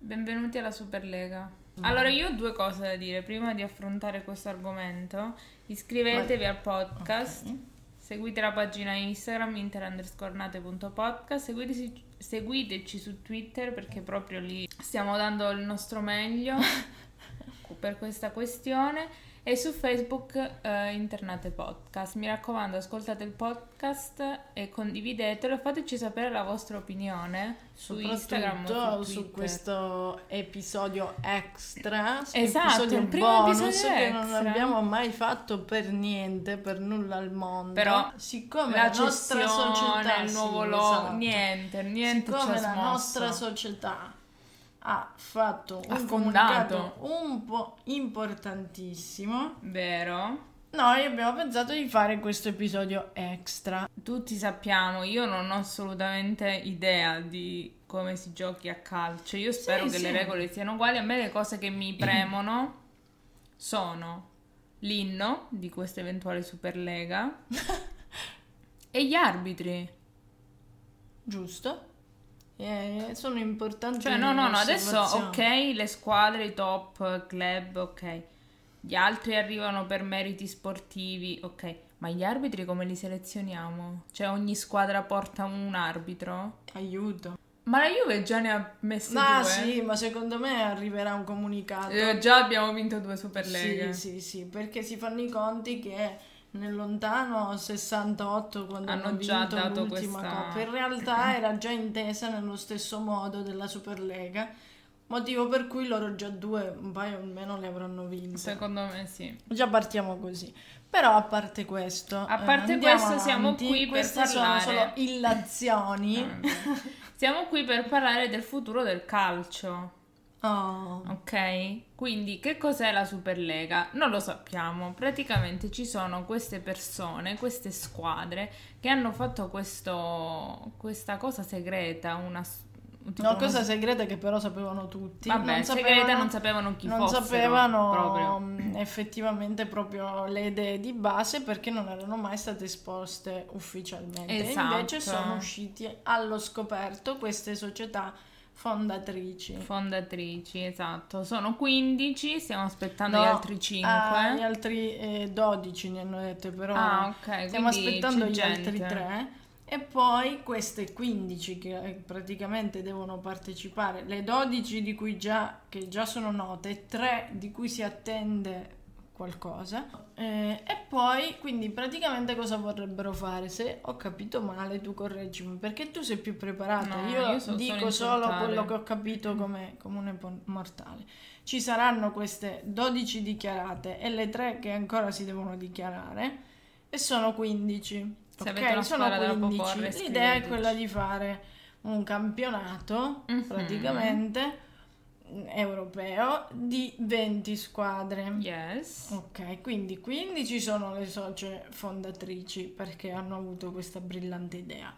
Benvenuti alla Superlega. Allora, io ho due cose da dire prima di affrontare questo argomento. Iscrivetevi al podcast, Ok. seguite la pagina Instagram inter_nate.podcast, seguiteci, seguiteci su Twitter perché proprio lì stiamo dando il nostro meglio per questa questione e su Facebook eh, Internate Podcast. Mi raccomando, ascoltate il podcast e condividetelo e fateci sapere la vostra opinione su Instagram o su su, questo episodio extra, Esatto, episodio il primo bonus episodio che non abbiamo mai fatto per niente, per nulla al mondo. Però siccome la la, nostra società il sì, nuovo logo, esatto. niente, niente siccome la nostra società ha fatto un fondato. comunicato un po' importantissimo, Vero? noi abbiamo pensato di fare questo episodio extra. Tutti sappiamo, io non ho assolutamente idea di come si giochi a calcio. Io spero Sì, che sì. le regole siano uguali. A me le cose che mi premono sono l'inno di questa eventuale Superlega e gli arbitri. Giusto? Eh, sono importanti. Cioè, no, no, no, adesso ok, le squadre, i top club, ok. Gli altri arrivano per meriti sportivi, ok. Ma gli arbitri come li selezioniamo? Cioè, ogni squadra porta un arbitro? Aiuto. Ma la Juve già ne ha messi Ma due. sì, ma secondo me arriverà un comunicato. Eh, già abbiamo vinto due Superleghe. Sì, sì, sì, perché si fanno i conti che nel lontano 68 quando Hanno hanno già vinto dato l'ultima questa- coppa, in realtà era già intesa nello stesso modo della Superlega, motivo per cui loro già due, un paio almeno le avranno vinte. Secondo me sì. Già partiamo così. Però a parte questo, A parte eh, questo, siamo avanti. qui per Queste parlare- sono solo illazioni. Siamo qui per parlare del futuro del calcio. Oh. Ok, quindi che cos'è la Superlega? Non lo sappiamo. Praticamente ci sono queste persone, queste squadre che hanno fatto questo, questa cosa segreta, una No, una- cosa segreta che però sapevano tutti. Vabbè, non segreta sapevano, non sapevano chi non fossero sapevano proprio. mh, effettivamente proprio le idee di base perché non erano mai state esposte ufficialmente. Esatto. Invece sono usciti allo scoperto queste società fondatrici. Fondatrici, esatto. Sono 15, stiamo aspettando No, gli altri 5. ah, gli altri eh, 12 ne hanno dette però. Ah, ok, Stiamo aspettando gli gente. altri 3. E poi queste 15 che eh, praticamente devono partecipare, le 12 di cui già, che già sono note, e 3 di cui si attende qualcosa. Eh, e poi, quindi praticamente cosa vorrebbero fare? Se ho capito male, tu correggimi, perché tu sei più preparata. No, io, io so- dico solo quello che ho capito come comune mortale. Ci saranno queste 12 dichiarate e le 3 che ancora si devono dichiarare e sono 15. Se ok, avete una sono squadra da 15. proporre, L'idea è quella di fare un campionato Mhm. praticamente europeo di 20 squadre. Yes. Ok, quindi 15 sono le socie fondatrici perché hanno avuto questa brillante idea.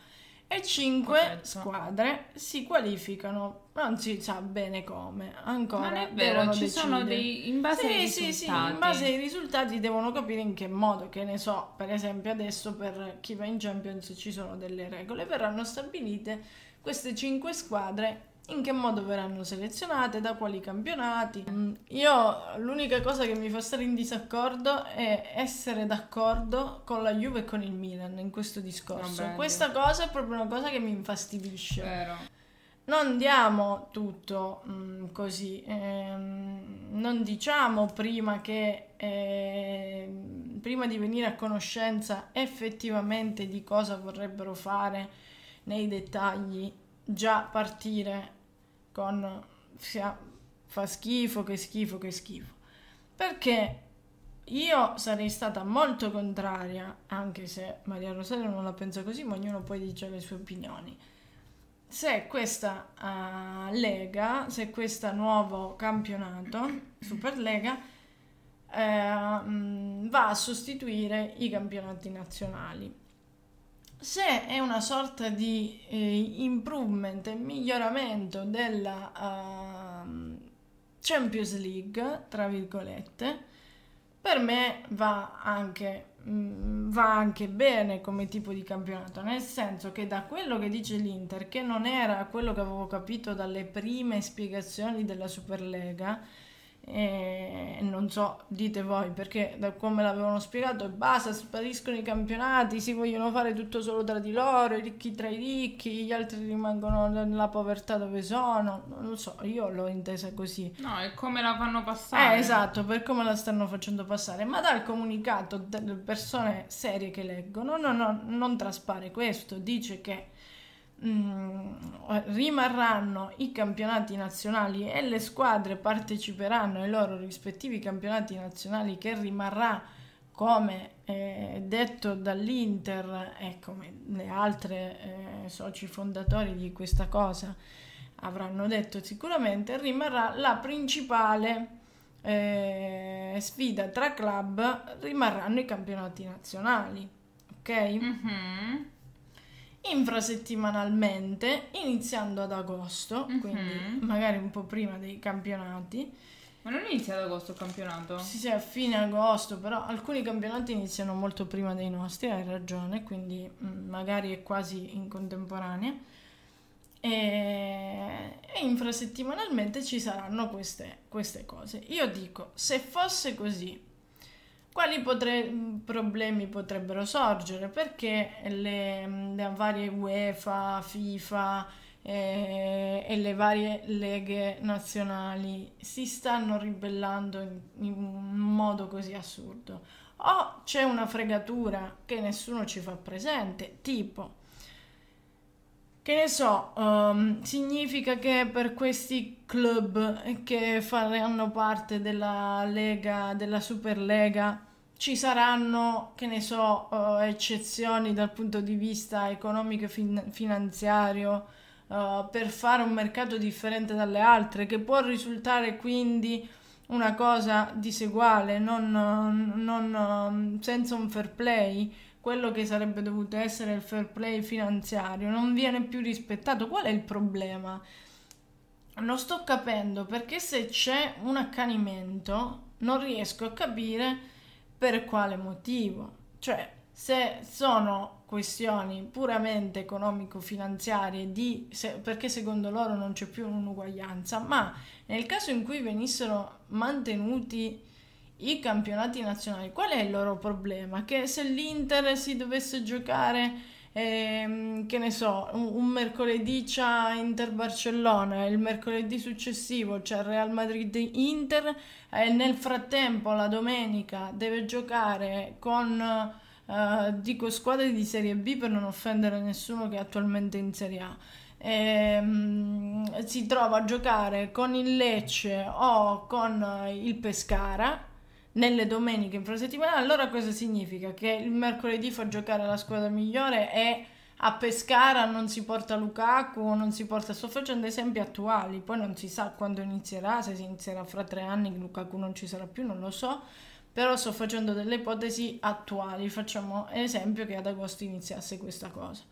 E 5 Corretto. squadre si qualificano, non si sa bene come, ancora Non è vero, ci sono decidere. dei in base ai Sì, sì, risultati. sì, in base ai risultati devono capire in che modo, che ne so, per esempio adesso per chi va in Champions ci sono delle regole, verranno stabilite queste 5 squadre in che modo verranno selezionate, da quali campionati. Mm, Io l'unica cosa che mi fa stare in disaccordo è essere d'accordo con la Juve e con il Milan in questo discorso. Vabbè, Questa cosa è proprio una cosa che mi infastidisce. Vero. Non diamo tutto mm, così, ehm, non diciamo prima che ehm, prima di venire a conoscenza effettivamente di cosa vorrebbero fare nei dettagli, già partire con sia- fa schifo, che schifo, che schifo. Perché io sarei stata molto contraria, anche se Maria Rosario non la pensa così, ma ognuno poi dice le sue opinioni se questa eh, lega, se questo nuovo campionato, Superlega, eh, mh, va a sostituire i campionati nazionali. Se è una sorta di eh, improvement e miglioramento della ehm, Champions League, tra virgolette, per me va anche mh, mm, va anche bene come tipo di campionato, nel senso che da quello che dice l'Inter, che non era quello che avevo capito dalle prime spiegazioni della Superlega, e non so, dite voi perché da come l'avevano spiegato basta, spariscono i campionati, si vogliono fare tutto solo tra di loro, i ricchi tra i ricchi, gli altri rimangono nella povertà dove sono. Non so, io l'ho intesa così. No, è come la fanno passare. Eh, esatto, per come la stanno facendo passare. Ma dal comunicato delle persone serie che leggono, no, no, non traspare questo. Dice che rimarranno i campionati nazionali e le squadre parteciperanno ai loro rispettivi campionati nazionali che rimarrà come eh, detto dall'Inter e come le altre eh, soci fondatori di questa cosa avranno detto sicuramente rimarrà la principale eh, sfida tra club rimarranno i campionati nazionali ok? Mm-hmm infrasettimanalmente, iniziando ad agosto, mm-hmm. quindi magari un po' prima dei campionati. Ma non inizia ad agosto il campionato? Sì, sì, a fine agosto, però alcuni campionati iniziano molto prima dei nostri, hai ragione, quindi mm, magari è quasi in contemporanea. E, e infrasettimanalmente ci saranno queste, queste cose. Io dico, se fosse così, quali potre- problemi potrebbero sorgere? Perché le, le varie UEFA, FIFA eh, e le varie leghe nazionali si stanno ribellando in, in modo così assurdo? O c'è una fregatura che nessuno ci fa presente, tipo che ne so, um, significa che per questi club che faranno parte della Lega, della Superlega, ci saranno, che ne so, uh, eccezioni dal punto di vista economico e fin- finanziario uh, per fare un mercato differente dalle altre, che può risultare quindi una cosa diseguale, non, non, um, senza un fair play quello che sarebbe dovuto essere il fair play finanziario non viene più rispettato. Qual è il problema? Non sto capendo perché se c'è un accanimento non riesco a capire per quale motivo. Cioè, se sono questioni puramente economico-finanziarie di, se, perché secondo loro non c'è più un'uguaglianza, ma nel caso in cui venissero mantenuti i campionati nazionali, qual è il loro problema? Che se l'Inter si dovesse giocare, ehm, che ne so, un, un mercoledì c'è Inter-Barcellona, il mercoledì successivo c'è Real Madrid-Inter e nel frattempo la domenica deve giocare con... Uh, dico squadre di Serie B per non offendere nessuno che è attualmente in Serie A. E, um, si trova a giocare con il Lecce o con il Pescara nelle domeniche infrasettimanali, allora cosa significa? Che il mercoledì fa giocare la squadra migliore e a Pescara non si porta Lukaku, non si porta, sto facendo esempi attuali, poi non si sa quando inizierà, se si inizierà fra tre anni, Lukaku non ci sarà più, non lo so, però sto facendo delle ipotesi attuali, facciamo esempio che ad agosto iniziasse questa cosa.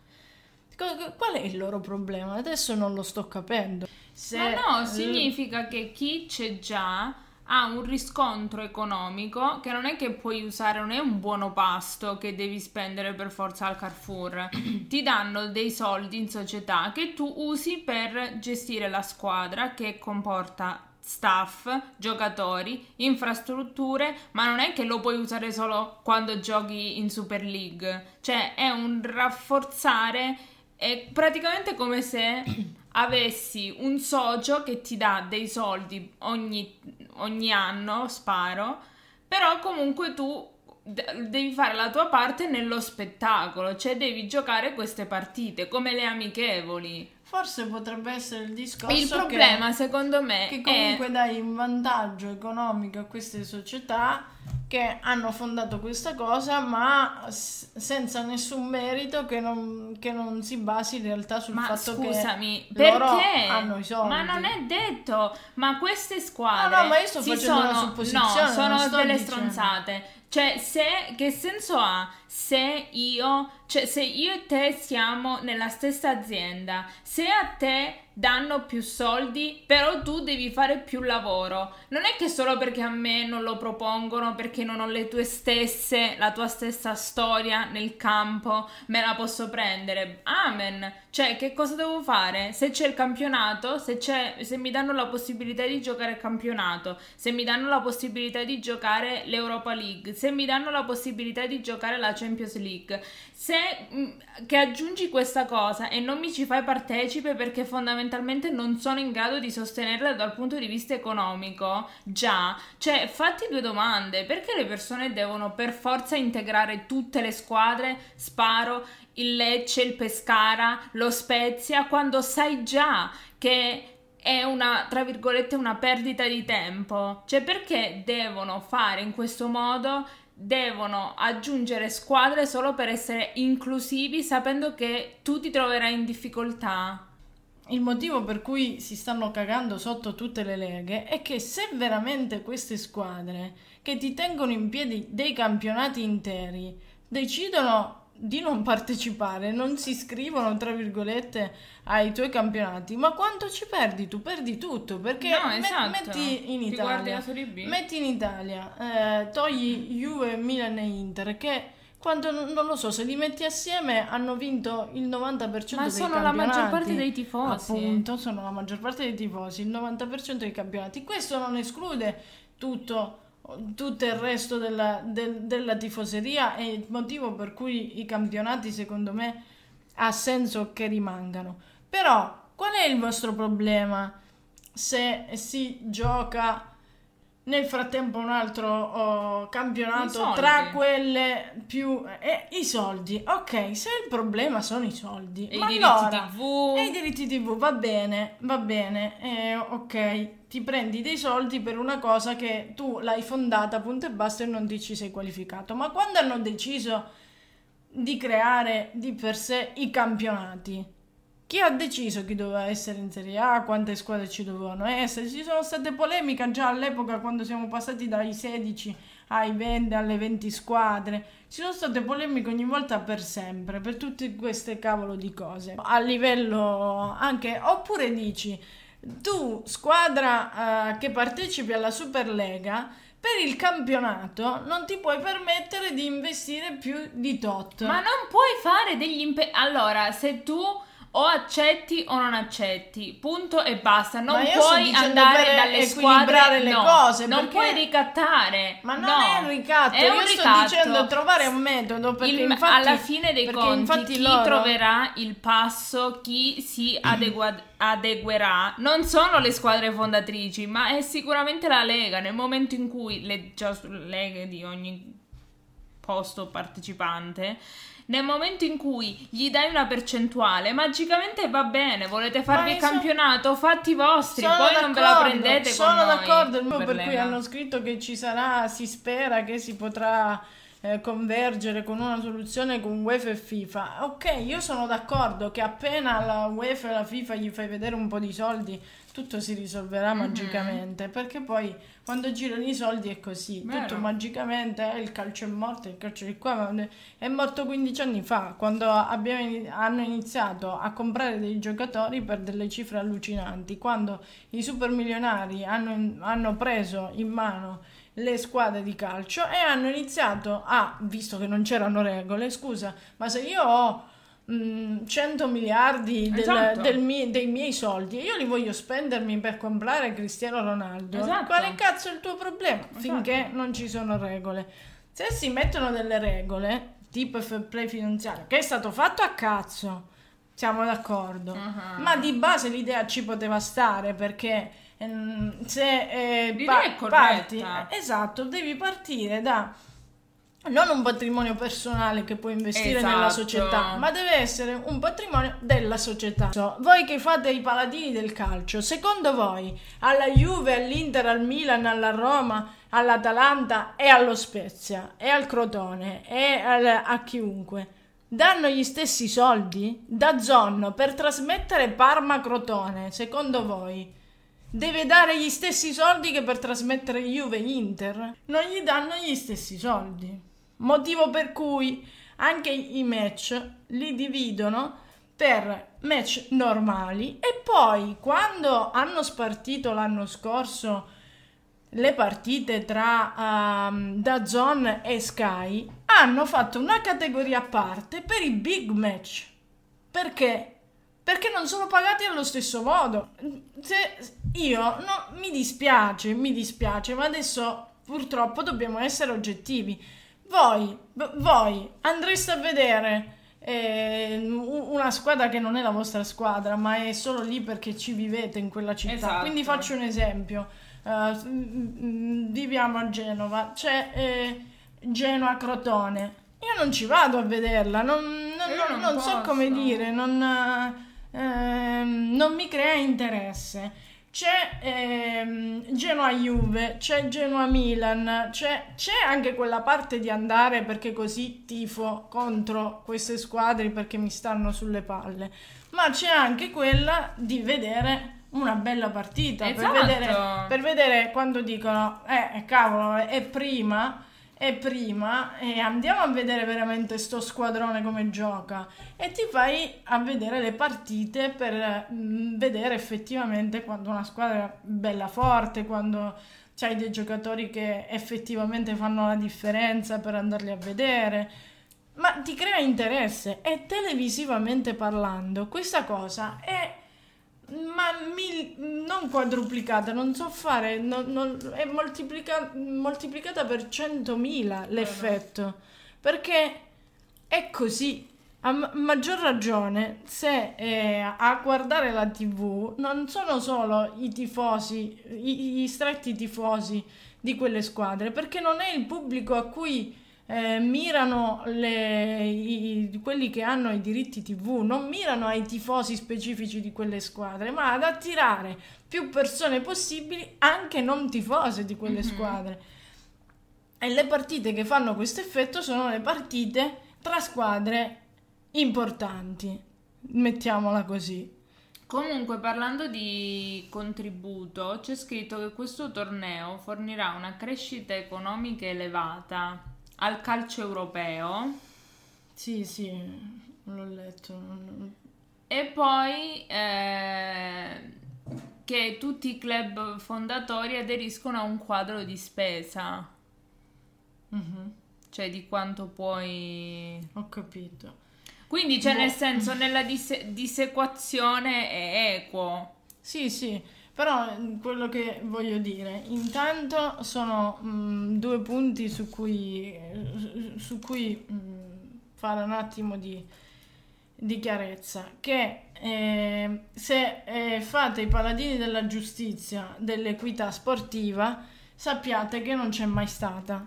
Qual è il loro problema? Adesso non lo sto capendo. Se Ma no, significa che chi c'è già ha un riscontro economico che non è che puoi usare, non è un buono pasto che devi spendere per forza al Carrefour. Ti danno dei soldi in società che tu usi per gestire la squadra che comporta staff, giocatori, infrastrutture, ma non è che lo puoi usare solo quando giochi in Super League. Cioè è un rafforzare, è praticamente come se avessi un socio che ti dà dei soldi ogni, ogni anno, sparo, però comunque tu devi fare la tua parte nello spettacolo, cioè devi giocare queste partite come le amichevoli. Forse potrebbe essere il discorso. Il problema, che, secondo me, che comunque è... dai un vantaggio economico a queste società che hanno fondato questa cosa, ma s- senza nessun merito che non, che non, si basi in realtà sul ma fatto scusami, che perché? hanno i soldi. Ma non è detto, ma queste squadre no, no, ma io sto facendo sono, una supposizione, no, sono delle dicendo. stronzate. Cioè, se, che senso ha se io cioè se io e te siamo nella stessa azienda, se a te danno più soldi, però tu devi fare più lavoro. Non è che solo perché a me non lo propongono, perché non ho le tue stesse, la tua stessa storia nel campo, me la posso prendere. Amen. Cioè, che cosa devo fare? Se c'è il campionato, se, se mi danno la possibilità di giocare il campionato, se mi danno la possibilità di giocare l'Europa League, se mi danno la possibilità di giocare la Champions League, se mm, che aggiungi questa cosa e non mi ci fai partecipe perché fondamentalmente non sono in grado di sostenerla dal punto di vista economico, già, cioè fatti due domande, perché le persone devono per forza integrare tutte le squadre, sparo, il Lecce, il Pescara, lo Spezia, quando sai già che è una, tra virgolette, una perdita di tempo. Cioè, perché devono fare in questo modo? Devono aggiungere squadre solo per essere inclusivi, sapendo che tu ti troverai in difficoltà il motivo per cui si stanno cagando sotto tutte le leghe è che se veramente queste squadre che ti tengono in piedi dei campionati interi decidono di non partecipare, non si iscrivono tra virgolette ai tuoi campionati, ma quanto ci perdi tu? Perdi tutto perché no, esatto. metti in Italia, metti in Italia, eh, togli Juve, Milan e Inter che quando non lo so, se li metti assieme hanno vinto il 90% Ma dei campionati. Ma sono la maggior parte dei tifosi. Appunto, sono la maggior parte dei tifosi, il 90% dei campionati. Questo non esclude tutto, tutto il resto della, del, della tifoseria e il motivo per cui i campionati, secondo me, ha senso che rimangano. Però, qual è il vostro problema se si gioca nel frattempo un altro oh, campionato tra quelle più eh, i soldi. Ok se il problema sono i soldi. E i diritti allora, tv. e i diritti tv va bene va bene eh, ok. Ti prendi dei soldi per una cosa che tu l'hai fondata punto e basta e non ti ci sei qualificato. Ma quando hanno deciso di creare di per sé i campionati chi ha deciso chi doveva essere in Serie A, quante squadre ci dovevano essere? Ci sono state polemiche già all'epoca quando siamo passati dai 16 ai 20, alle 20 squadre. Ci sono state polemiche ogni volta per sempre, per tutte queste cavolo di cose. A livello anche, oppure dici, tu squadra uh, che partecipi alla Superlega, per il campionato non ti puoi permettere di investire più di tot. Ma non puoi fare degli impegni. Allora, se tu o accetti o non accetti, punto e basta. Non puoi andare dalle squadre le no, cose. Non puoi ricattare. Ma non no. è un ricatto. È Io un sto ricatto. dicendo trovare un metodo. Perché il, infatti, alla fine dei conti, chi loro... troverà il passo, chi si adegua, adeguerà, non sono le squadre fondatrici, ma è sicuramente la Lega. Nel momento in cui le già leghe di ogni posto partecipante nel momento in cui gli dai una percentuale, magicamente va bene, volete farvi il campionato, fatti i vostri, poi non ve la prendete sono d'accordo, per, per cui hanno scritto che ci sarà, si spera che si potrà eh, convergere con una soluzione con UEFA e FIFA. Ok, io sono d'accordo che appena la UEFA e la FIFA gli fai vedere un po' di soldi, tutto si risolverà mm-hmm. magicamente, perché poi quando girano i soldi è così, Vero. tutto magicamente, eh, il calcio è morto, il calcio di qua è morto 15 anni fa, quando abbiamo, hanno iniziato a comprare dei giocatori per delle cifre allucinanti, quando i supermilionari hanno, hanno preso in mano le squadre di calcio e hanno iniziato a, visto che non c'erano regole, scusa, ma se io ho 100 mm, miliardi del, esatto. del mie, dei miei soldi e io li voglio spendermi per comprare Cristiano Ronaldo. Esatto. Quale cazzo è il tuo problema? Esatto. Finché non ci sono regole. Se si mettono delle regole, tipo fair play finanziario, che è stato fatto a cazzo, siamo d'accordo, uh-huh. ma di base l'idea ci poteva stare perché se eh, pa- parti, esatto, devi partire da non un patrimonio personale che puoi investire esatto. nella società, ma deve essere un patrimonio della società. So, voi che fate i paladini del calcio, secondo voi alla Juve, all'Inter, al Milan, alla Roma, all'Atalanta e allo Spezia e al Crotone e al, a chiunque danno gli stessi soldi? Da Zonno per trasmettere Parma Crotone, secondo voi? Deve dare gli stessi soldi che per trasmettere Juve Inter? Non gli danno gli stessi soldi. Motivo per cui anche i match li dividono per match normali e poi quando hanno spartito l'anno scorso le partite tra um, Dazon e Sky hanno fatto una categoria a parte per i big match perché perché non sono pagati allo stesso modo. Se io no, mi dispiace, mi dispiace, ma adesso purtroppo dobbiamo essere oggettivi. Voi, voi andreste a vedere eh, una squadra che non è la vostra squadra, ma è solo lì perché ci vivete in quella città. Esatto. Quindi faccio un esempio. Uh, viviamo a Genova, c'è eh, Genoa Crotone. Io non ci vado a vederla, non, non, non, non so come dire, non ehm, non mi crea interesse. C'è ehm, Genoa-Juve, c'è Genoa-Milan, c'è, c'è anche quella parte di andare perché così tifo contro queste squadre perché mi stanno sulle palle, ma c'è anche quella di vedere una bella partita esatto. per, vedere, per vedere quando dicono eh cavolo è prima e prima e andiamo a vedere veramente sto squadrone come gioca e ti fai a vedere le partite per mm, vedere effettivamente quando una squadra è bella forte, quando c'hai dei giocatori che effettivamente fanno la differenza per andarli a vedere. Ma ti crea interesse e televisivamente parlando questa cosa è ma mil, non quadruplicata, non so fare, non, non, è moltiplica, moltiplicata per 100.000 l'effetto, perché è così. A maggior ragione se eh, a guardare la tv non sono solo i tifosi, i, i stretti tifosi di quelle squadre, perché non è il pubblico a cui eh, mirano le, i, quelli che hanno i diritti TV, non mirano ai tifosi specifici di quelle squadre, ma ad attirare più persone possibili, anche non tifose di quelle mm-hmm. squadre. E le partite che fanno questo effetto sono le partite tra squadre importanti, mettiamola così. Comunque, parlando di contributo, c'è scritto che questo torneo fornirà una crescita economica elevata al calcio europeo. Sì, sì, l'ho letto. E poi eh, che tutti i club fondatori aderiscono a un quadro di spesa. Mm-hmm. Cioè di quanto puoi... Ho capito. Quindi, cioè, nel senso, nella dise- disequazione è equo. Sì, sì. Però quello che voglio dire, intanto sono mh, mm, due punti su cui, su cui mh, mm, fare un attimo di, di chiarezza, che eh, se eh, fate i paladini della giustizia dell'equità sportiva, sappiate che non c'è mai stata.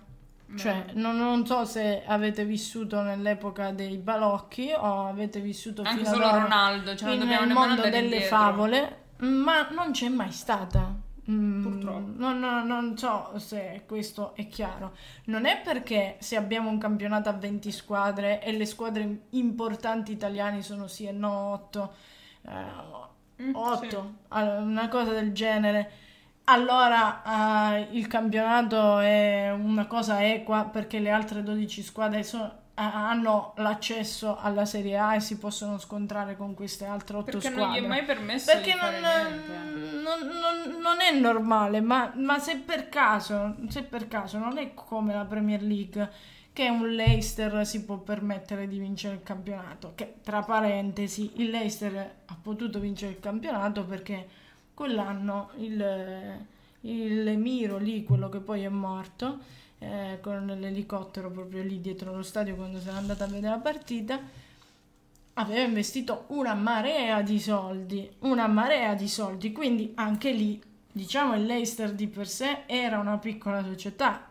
Cioè, non, non, so se avete vissuto nell'epoca dei balocchi o avete vissuto Anche fino solo Ronaldo, cioè nel mondo delle indietro. favole ma non c'è mai stata. Mm, Purtroppo. Non, non, non, so se questo è chiaro. Non è perché se abbiamo un campionato a 20 squadre e le squadre importanti italiane sono sì e no 8, eh, 8 sì. una cosa del genere. Allora eh, il campionato è una cosa equa perché le altre 12 squadre sono, hanno l'accesso alla Serie A e si possono scontrare con queste altre otto Perché squadre. Perché non gli è mai permesso Perché non, non, non, non, è normale, ma, ma, se, per caso, se per caso non è come la Premier League che un Leicester si può permettere di vincere il campionato, che tra parentesi il Leicester ha potuto vincere il campionato perché quell'anno il, il Emiro lì, quello che poi è morto, eh, con l'elicottero proprio lì dietro lo stadio quando sono andata a vedere la partita aveva investito una marea di soldi una marea di soldi. Quindi anche lì diciamo il Leicester di per sé era una piccola società.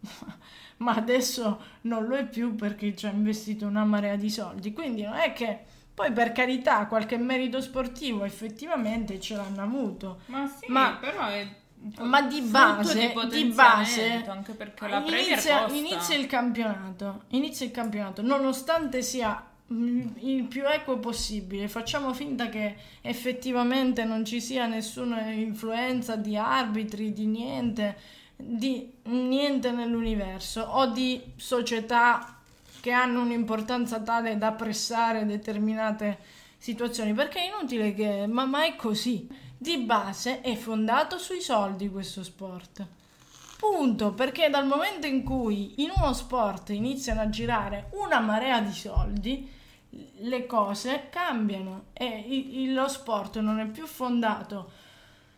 Ma adesso non lo è più perché ci ha investito una marea di soldi. Quindi non è che poi per carità qualche merito sportivo effettivamente ce l'hanno avuto. Ma sì ma però è ma di base, di, di base anche perché la inizia, inizia il campionato. Inizia il campionato, nonostante sia il più equo possibile. Facciamo finta che effettivamente non ci sia nessuna influenza di arbitri, di niente, di niente nell'universo o di società che hanno un'importanza tale da pressare determinate situazioni, perché è inutile che, ma, ma è così. Di base è fondato sui soldi questo sport. Punto, perché dal momento in cui in uno sport iniziano a girare una marea di soldi, le cose cambiano e lo sport non è più fondato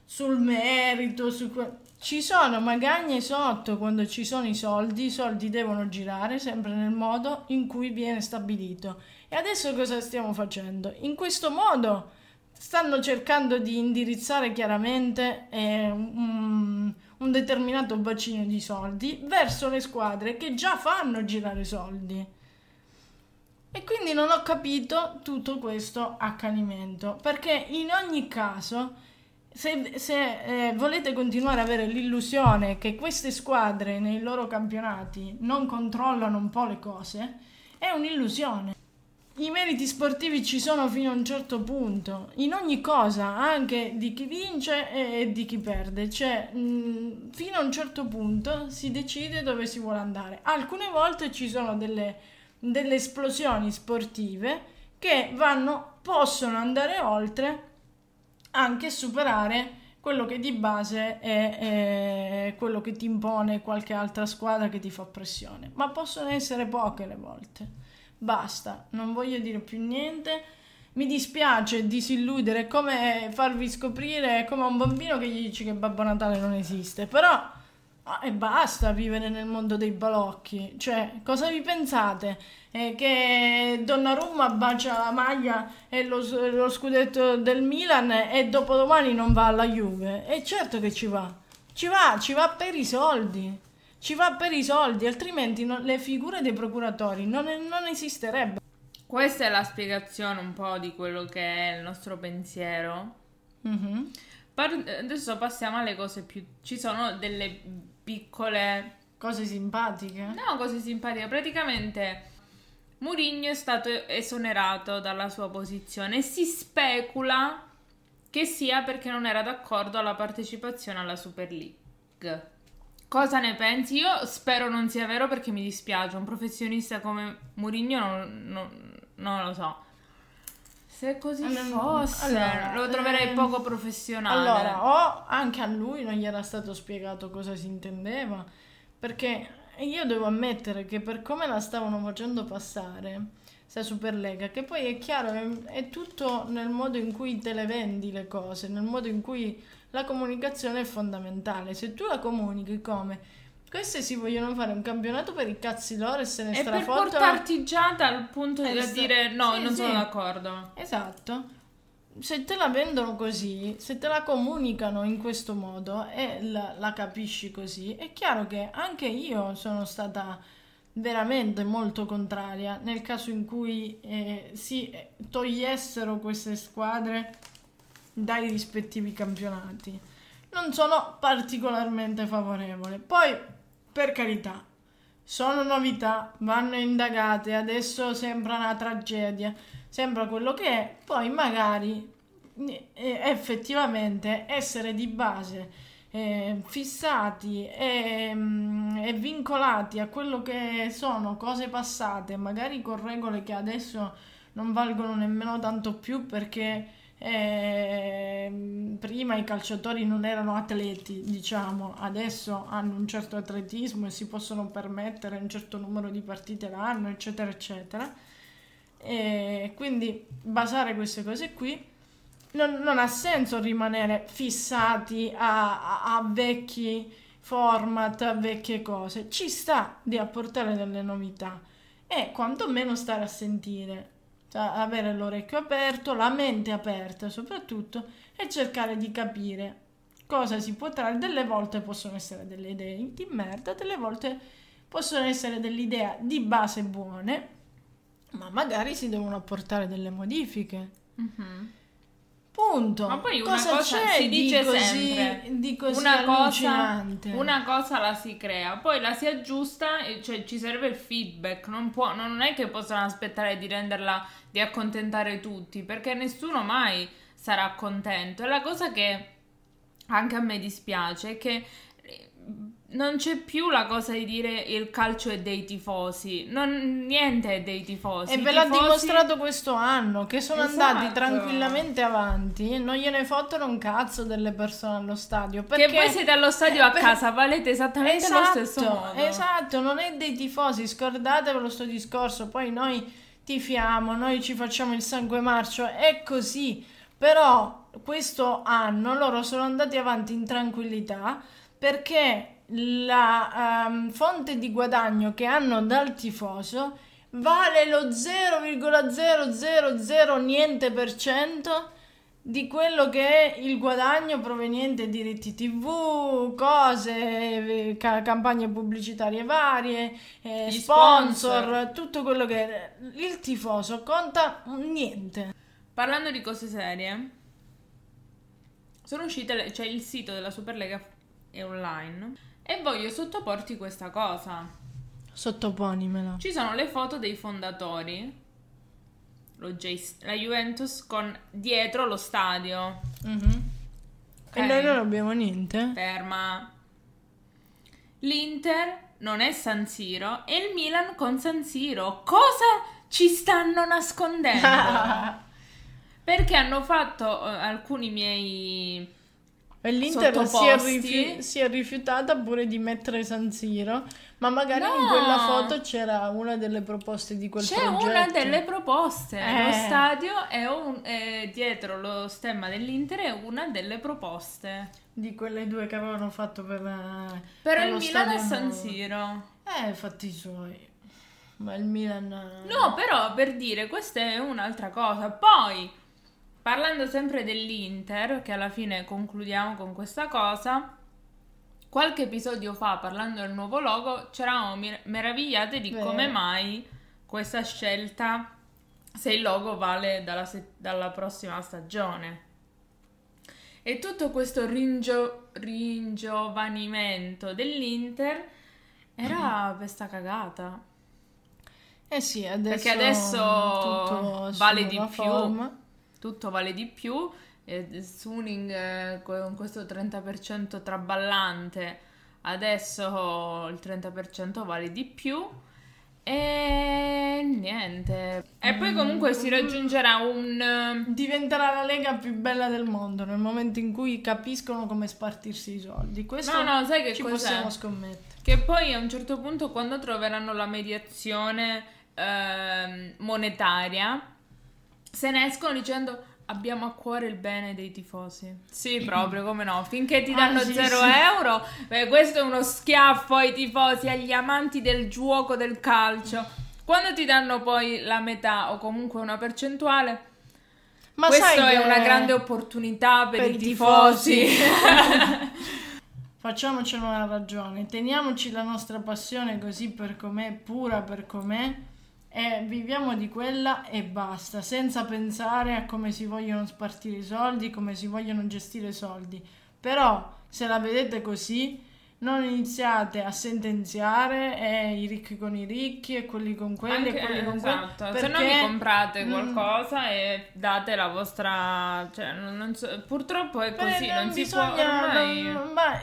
sul merito, su que- ci sono magagne sotto quando ci sono i soldi, i soldi devono girare sempre nel modo in cui viene stabilito. E adesso cosa stiamo facendo? In questo modo stanno cercando di indirizzare chiaramente eh, un, un determinato bacino di soldi verso le squadre che già fanno girare soldi. E quindi non ho capito tutto questo accanimento, perché in ogni caso, se, se eh, volete continuare ad avere l'illusione che queste squadre nei loro campionati non controllano un po' le cose, è un'illusione. I meriti sportivi ci sono fino a un certo punto, in ogni cosa, anche di chi vince e di chi perde, cioè mh, fino a un certo punto si decide dove si vuole andare. Alcune volte ci sono delle delle esplosioni sportive che vanno, possono andare oltre anche superare quello che di base è, è, quello che ti impone qualche altra squadra che ti fa pressione. Ma possono essere poche le volte. Basta, non voglio dire più niente. Mi dispiace disilludere, è come farvi scoprire, è come un bambino che gli dici che Babbo Natale non esiste, però Ah, e basta vivere nel mondo dei balocchi. Cioè, cosa vi pensate? Eh, che Donnarumma bacia la maglia e lo, lo, scudetto del Milan e dopodomani non va alla Juve? E certo che ci va. Ci va, ci va per i soldi. Ci va per i soldi, altrimenti non, le figure dei procuratori non, non esisterebbero. Questa è la spiegazione un po' di quello che è il nostro pensiero. Mm-hmm. Par- adesso passiamo alle cose più... Ci sono delle piccole... Cose simpatiche? No, cose simpatiche. Praticamente Mourinho è stato esonerato dalla sua posizione e si specula che sia perché non era d'accordo alla partecipazione alla Super League. Cosa ne pensi? Io spero non sia vero perché mi dispiace, un professionista come Mourinho non, non, non lo so. Se così fosse, allora, lo troverei eh, poco professionale. Allora, o anche a lui non gli era stato spiegato cosa si intendeva, perché io devo ammettere che per come la stavano facendo passare, sta Superlega, che poi è chiaro, è, è tutto nel modo in cui te le vendi le cose, nel modo in cui la comunicazione è fondamentale. Se tu la comunichi come queste si vogliono fare un campionato per i cazzi loro e se ne e strafottano. per portarti già dal punto di sta... dire no, sì, non sì. sono d'accordo. Esatto. Se te la vendono così, se te la comunicano in questo modo e la, la capisci così, è chiaro che anche io sono stata veramente molto contraria nel caso in cui eh, si togliessero queste squadre dai rispettivi campionati. Non sono particolarmente favorevole. Poi per carità, sono novità, vanno indagate, adesso sembra una tragedia, sembra quello che è, poi magari eh, effettivamente essere di base eh, fissati e, mm, e, vincolati a quello che sono cose passate, magari con regole che adesso non valgono nemmeno tanto più perché eh, prima i calciatori non erano atleti, diciamo, adesso hanno un certo atletismo e si possono permettere un certo numero di partite l'anno, eccetera, eccetera. E quindi basare queste cose qui non, non ha senso rimanere fissati a, a, a vecchi format, a vecchie cose. Ci sta di apportare delle novità e quantomeno stare a sentire cioè avere l'orecchio aperto, la mente aperta soprattutto e cercare di capire cosa si può trarre. Delle volte possono essere delle idee di merda, delle volte possono essere delle idee di base buone, ma magari si devono apportare delle modifiche. Mm-hmm. Punto. Ma poi una cosa, cosa si dice così, sempre, di così una cosa, una cosa, la si crea, poi la si aggiusta e cioè ci serve il feedback, non, può, non è che possono aspettare di renderla, di accontentare tutti, perché nessuno mai sarà contento. E la cosa che anche a me dispiace è che non c'è più la cosa di dire il calcio è dei tifosi, non, niente è dei tifosi. E ve l'ha dimostrato questo anno, che sono esatto. andati tranquillamente avanti, non gliene fottono un cazzo delle persone allo stadio. Perché... Che voi siete allo stadio a casa, valete esattamente esatto, lo stesso modo. Esatto, non è dei tifosi, scordatevelo sto discorso, poi noi tifiamo, noi ci facciamo il sangue marcio, è così. Però questo anno loro sono andati avanti in tranquillità perché la um, fonte di guadagno che hanno dal tifoso vale lo 0,000 niente per cento di quello che è il guadagno proveniente da diritti tv, cose, ca- campagne pubblicitarie varie, eh, sponsor, sponsor, tutto quello che è. Il tifoso conta niente. Parlando di cose serie, sono uscite, c'è cioè il sito della Superlega è online e voglio sottoporti questa cosa. Sottoponimela. Ci sono le foto dei fondatori, J- la Juventus con dietro lo stadio. Mm-hmm. Okay. E noi non abbiamo niente. Ferma. L'Inter non è San Siro e il Milan con San Siro. Cosa ci stanno nascondendo? Perché hanno fatto uh, alcuni miei l'Inter si è, rifiu- si è, rifiutata pure di mettere San Siro, ma magari no. in quella foto c'era una delle proposte di quel C'è progetto. una delle proposte. Eh. Lo stadio è, un, è dietro lo stemma dell'Inter è una delle proposte. Di quelle due che avevano fatto per, per, per il Milan a San Siro. Eh, fatti i suoi. Ma il Milan... No, però per dire, questa è un'altra cosa. Poi Parlando sempre dell'Inter, che alla fine concludiamo con questa cosa, qualche episodio fa, parlando del nuovo logo, ci eravamo mir- meravigliate di Beh. come mai questa scelta, se il logo vale dalla, se- dalla prossima stagione. E tutto questo ringio- ringiovanimento dell'Inter era mm-hmm. questa cagata. Eh sì, adesso Perché adesso vale di più. Forma tutto vale di più. E Suning eh, con questo 30% traballante adesso il 30% vale di più. E niente. E poi comunque si raggiungerà un... Eh, Diventerà la lega più bella del mondo nel momento in cui capiscono come spartirsi i soldi. Questo no, no, sai che ci cos'è? possiamo scommettere. Che poi a un certo punto quando troveranno la mediazione eh, monetaria se ne escono dicendo abbiamo a cuore il bene dei tifosi. Sì, proprio, come no. Finché ti danno 0 ah, sì, sì. euro, beh, questo è uno schiaffo ai tifosi, agli amanti del gioco, del calcio. Quando ti danno poi la metà o comunque una percentuale, ma questa è una grande opportunità per, per i tifosi. tifosi. Facciamocene una ragione, teniamoci la nostra passione così per com'è, pura per com'è e viviamo di quella e basta, senza pensare a come si vogliono spartire i soldi, come si vogliono gestire i soldi. Però se la vedete così, non iniziate a sentenziare eh, i ricchi con i ricchi e quelli con quelli Anche, e quelli con esatto. quelli. Se no vi comprate mm. qualcosa mm, e date la vostra... Cioè, non, non so, purtroppo è così, non, non, si bisogna, può ormai... Non, ma,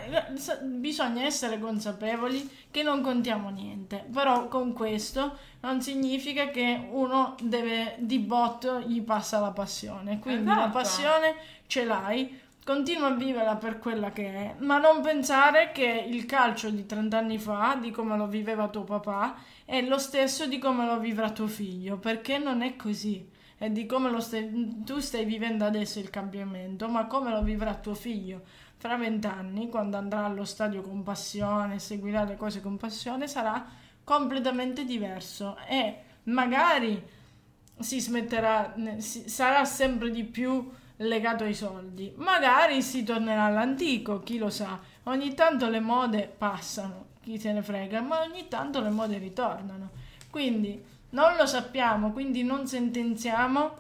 bisogna essere consapevoli che non contiamo niente. Però con questo non significa che uno deve di botto gli passa la passione. Quindi esatto. la passione ce l'hai continua a viverla per quella che è, ma non pensare che il calcio di 30 anni fa, di come lo viveva tuo papà, è lo stesso di come lo vivrà tuo figlio, perché non è così. È di come stai, tu stai vivendo adesso il cambiamento, ma come lo vivrà tuo figlio fra vent'anni, quando andrà allo stadio con passione, seguirà le cose con passione, sarà completamente diverso e magari si smetterà, sarà sempre di più legato ai soldi. Magari si tornerà all'antico, chi lo sa. Ogni tanto le mode passano, chi se ne frega, ma ogni tanto le mode ritornano. Quindi non lo sappiamo, quindi non sentenziamo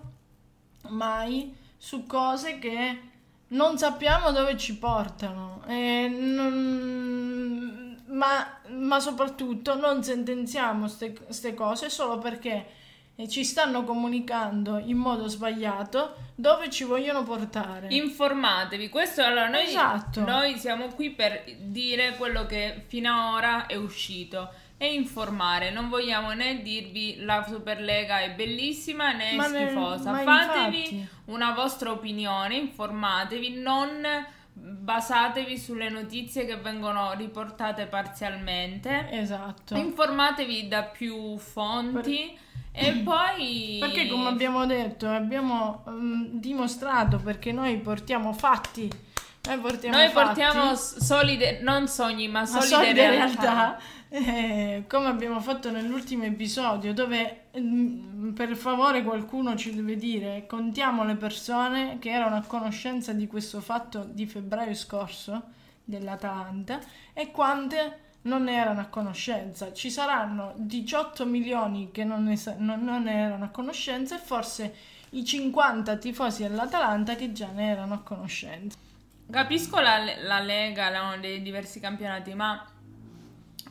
mai su cose che non sappiamo dove ci portano. Non... Ma, ma, soprattutto non sentenziamo queste cose solo perché e ci stanno comunicando in modo sbagliato dove ci vogliono portare. Informatevi, questo allora noi, Esatto. noi siamo qui per dire quello che fino ad ora è uscito e informare, non vogliamo né dirvi la Superlega è bellissima né Ma schifosa, ma fatevi infatti. una vostra opinione, informatevi, non basatevi sulle notizie che vengono riportate parzialmente. Esatto. Informatevi da più fonti e poi Perché come abbiamo detto, abbiamo mm, dimostrato perché noi portiamo fatti. Noi portiamo noi portiamo solide non sogni ma ma solide, solide realtà. realtà, eh, come abbiamo fatto nell'ultimo episodio, dove mm, per favore qualcuno ci deve dire, contiamo le persone che erano a conoscenza di questo fatto di febbraio scorso dell'Atalanta e quante non ne erano a conoscenza. Ci saranno 18 milioni che non ne, sa- non- non ne erano a conoscenza e forse i 50 tifosi dell'Atalanta che già ne erano a conoscenza. Capisco la, la Lega la- dei diversi campionati ma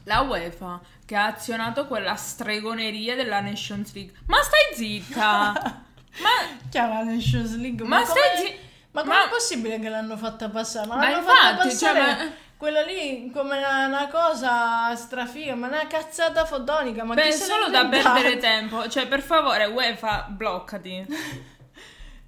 la UEFA che ha azionato quella stregoneria della Nations League ma stai zitta ma, Chiara la Nations League. ma come- stai zitta Ma Ma- com'è possibile che l'hanno fatta passare? Ma, Ma l'hanno fatta infatti, cioè, passare ma- quella lì come una, una cosa strafiga, ma una cazzata fotonica. Ma Beh, solo da perdere tempo. Cioè, per favore, UEFA, bloccati.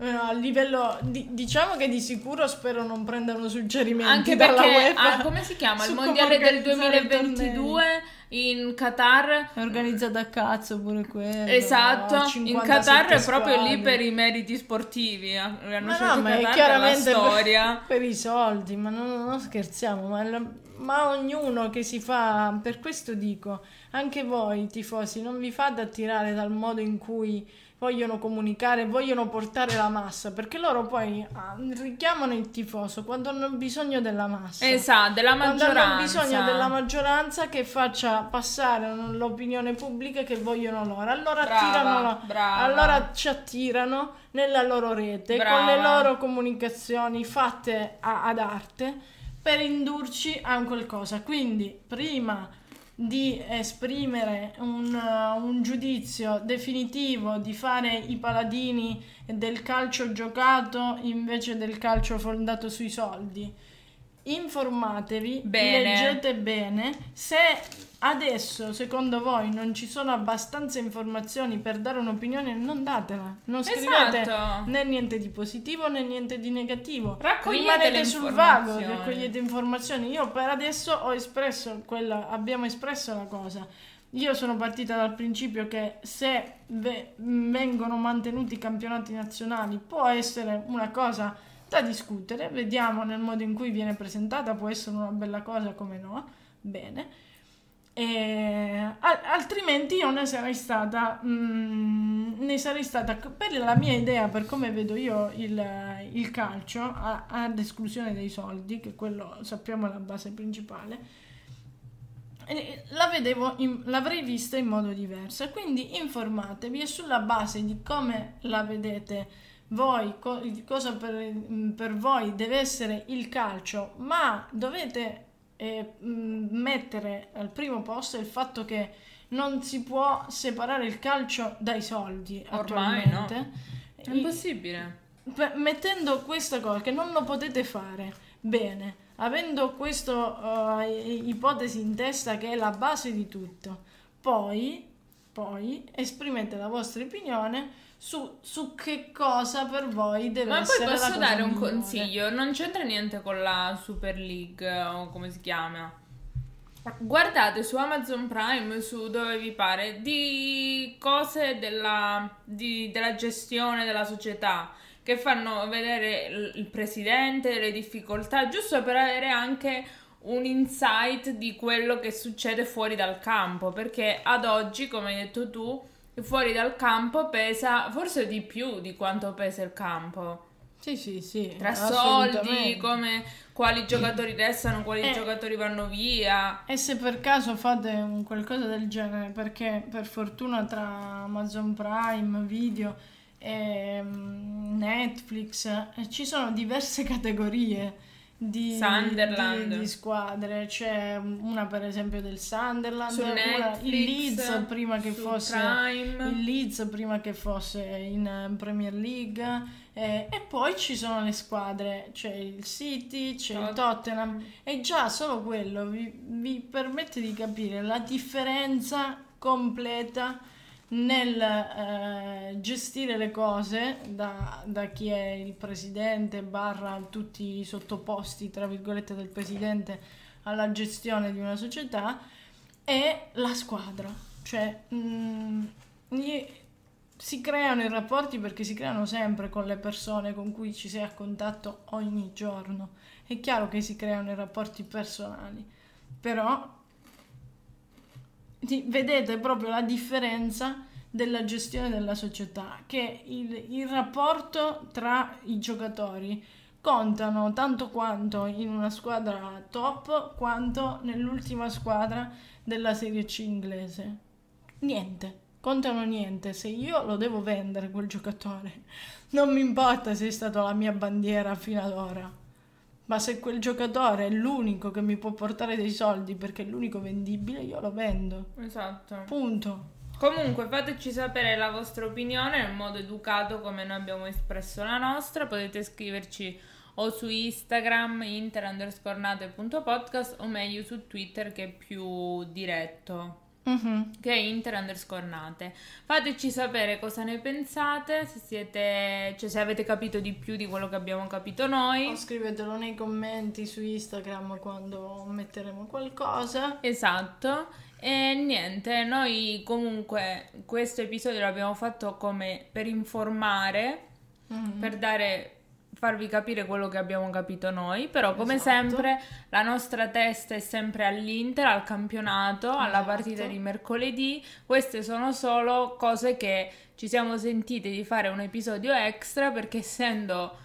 Eh, no, a livello di- diciamo che di sicuro spero non prendano suggerimenti Anche dalla perché, ah, come si chiama? Il mondiale del organizzare i 2022 in Qatar. È organizzato a cazzo pure quello. Esatto, in 57 Qatar è proprio lì per i meriti sportivi. eh. Hanno Ma no, ma è Qatar chiaramente per. Per, i soldi, ma non, non scherziamo, ma, la- ma ognuno che si fa, per questo dico, anche voi tifosi, non vi fate attirare dal modo in cui vogliono comunicare, vogliono portare la massa, perché loro poi ah, richiamano il tifoso quando hanno bisogno della massa. Esatto, della Quando maggioranza. hanno bisogno della maggioranza che faccia passare l'opinione pubblica che vogliono loro. Allora, Brava, attirano la- brava. allora ci attirano nella loro rete con Brava. le loro comunicazioni fatte a- ad arte per indurci a un qualcosa. Quindi, prima di esprimere un, uh, un giudizio definitivo, di fare i paladini del calcio giocato invece del calcio fondato sui soldi, informatevi, Bene. leggete bene. Se adesso, secondo voi, non ci sono abbastanza informazioni per dare un'opinione, non datela. Non scrivete Esatto. né niente di positivo né niente di negativo. Raccogliete sul vago, raccogliete informazioni. Io per adesso ho espresso quella, abbiamo espresso la cosa. Io sono partita dal principio che se ve- vengono mantenuti i campionati nazionali può essere una cosa da discutere, vediamo nel modo in cui viene presentata, può essere una bella cosa come no, bene. E, al- altrimenti io ne sarei stata, mm, ne sarei stata per la mia idea, per come vedo io il, il calcio, a- ad esclusione dei soldi, che quello sappiamo è la base principale, la vedevo in- l'avrei vista in modo diverso. Quindi informatevi e sulla base di come la vedete voi, co- cosa per, per voi deve essere il calcio, ma dovete eh, mh, mettere al primo posto il fatto che non si può separare il calcio dai soldi Ormai attualmente. È impossibile. Pe- mettendo questa cosa che non lo potete fare bene, avendo questa ipotesi in testa che è la base di tutto, poi, poi esprimete la vostra opinione su, su che cosa per voi deve Ma poi essere la posso cosa dare un migliore. consiglio? Non c'entra niente con la Super League o come si chiama. Guardate su Amazon Prime, su dove vi pare, di cose della, di- della gestione della società che fanno vedere il presidente, le difficoltà, giusto per avere anche un insight di quello che succede fuori dal campo. Perché ad oggi, come hai detto tu, fuori dal campo pesa forse di più di quanto pesa il campo. Sì, sì, sì. Tra soldi, come quali giocatori restano, quali Eh. giocatori vanno via. E se per caso fate un qualcosa del genere, perché per fortuna tra Amazon Prime, Video e mm, Netflix eh, ci sono diverse categorie di, Sunderland. di- di squadre. C'è una per esempio del Sunderland, Su Netflix, il Leeds prima che fosse Prime. il Leeds prima che fosse in eh, Premier League eh, e poi ci sono le squadre, c'è il City, c'è il Tot- Tottenham e già solo quello vi, vi permette di capire la differenza completa nel eh, gestire le cose da, da chi è il presidente barra tutti i sottoposti tra virgolette del presidente alla gestione di una società e la squadra. Cioè mm, gli- si creano i rapporti perché si creano sempre con le persone con cui ci sei a contatto ogni giorno. È chiaro che si creano i rapporti personali però vedete proprio la differenza della gestione della società, che il, il rapporto tra i giocatori contano tanto quanto in una squadra top quanto nell'ultima squadra della Serie C inglese. Niente, contano niente. Se io lo devo vendere quel giocatore, non mi importa se è stata la mia bandiera fino ad ora. Ma se quel giocatore è l'unico che mi può portare dei soldi perché è l'unico vendibile, io lo vendo. Esatto. Punto. Comunque fateci sapere la vostra opinione nel modo educato come noi abbiamo espresso la nostra. Potete scriverci o su Instagram inter underscore o meglio su Twitter che è più diretto. Mhm. che è inter underscore nate. Fateci sapere cosa ne pensate, se siete, cioè se avete capito di più di quello che abbiamo capito O noi. scrivetelo nei commenti su Instagram quando metteremo qualcosa. Esatto. E niente, noi comunque questo episodio l'abbiamo fatto come per informare, Mhm. per dare farvi capire quello che abbiamo capito noi, però come Esatto. sempre la nostra testa è sempre all'Inter, al campionato, alla Esatto. partita di mercoledì. Queste sono solo cose che ci siamo sentite di fare un episodio extra perché essendo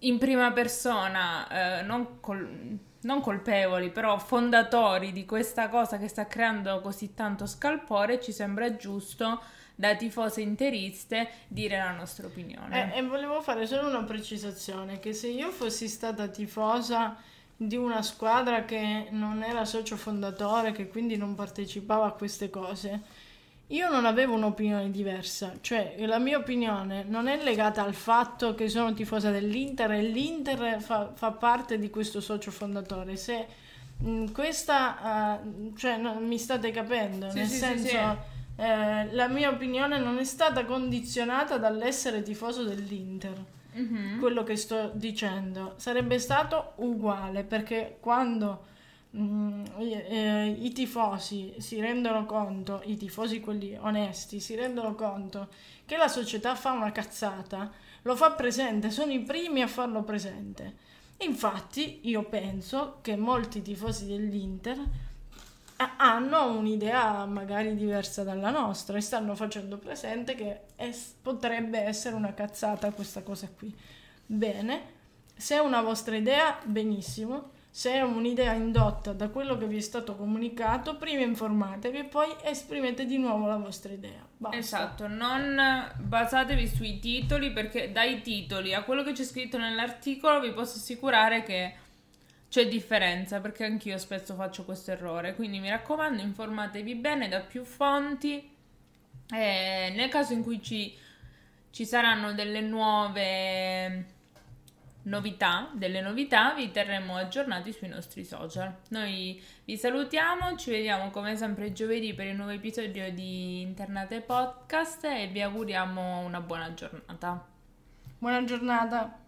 in prima persona, eh, non, col- non colpevoli, però fondatori di questa cosa che sta creando così tanto scalpore, ci sembra giusto da tifose interiste dire la nostra opinione. Eh, e volevo fare solo una precisazione, che se io fossi stata tifosa di una squadra che non era socio fondatore, che quindi non partecipava a queste cose, io non avevo un'opinione diversa, cioè la mia opinione non è legata al fatto che sono tifosa dell'Inter e l'Inter fa, fa parte di questo socio fondatore. Se mh, questa, eh, cioè no, mi state capendo, Sì, nel sì, senso... sì. Eh, la mia opinione non è stata condizionata dall'essere tifoso dell'Inter. Mhm. Quello che sto dicendo sarebbe stato uguale perché quando mm, i, eh, i tifosi si rendono conto, i tifosi quelli onesti, si rendono conto che la società fa una cazzata, lo fa presente, sono i primi a farlo presente. Infatti, io penso che molti tifosi dell'Inter hanno un'idea magari diversa dalla nostra e stanno facendo presente che es- potrebbe essere una cazzata questa cosa qui. Bene, se è una vostra idea, benissimo. Se è un'idea indotta da quello che vi è stato comunicato, prima informatevi e poi esprimete di nuovo la vostra idea. Basta. Esatto, non basatevi sui titoli perché dai titoli a quello che c'è scritto nell'articolo vi posso assicurare che c'è differenza perché anch'io spesso faccio questo errore. Quindi mi raccomando, informatevi bene da più fonti. E nel caso in cui ci, ci saranno delle nuove novità, delle novità, vi terremo aggiornati sui nostri social. Noi vi salutiamo, ci vediamo come sempre giovedì per il nuovo episodio di Internate Podcast e vi auguriamo una buona giornata. Buona giornata.